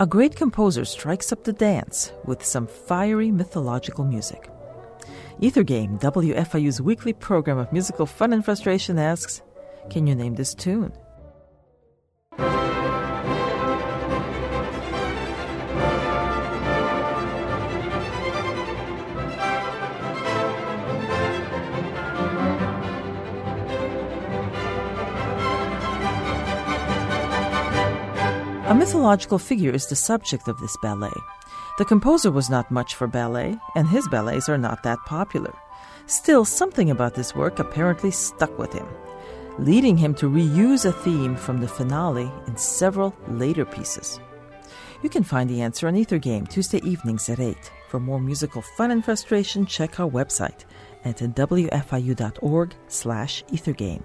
A great composer strikes up the dance with some fiery mythological music. Ether Game, WFIU's weekly program of musical fun and frustration, asks Can you name this tune? A mythological figure is the subject of this ballet. The composer was not much for ballet, and his ballets are not that popular. Still, something about this work apparently stuck with him, leading him to reuse a theme from the finale in several later pieces. You can find the answer on Ether Game Tuesday evenings at 8. For more musical fun and frustration, check our website at wfiu.org slash ethergame.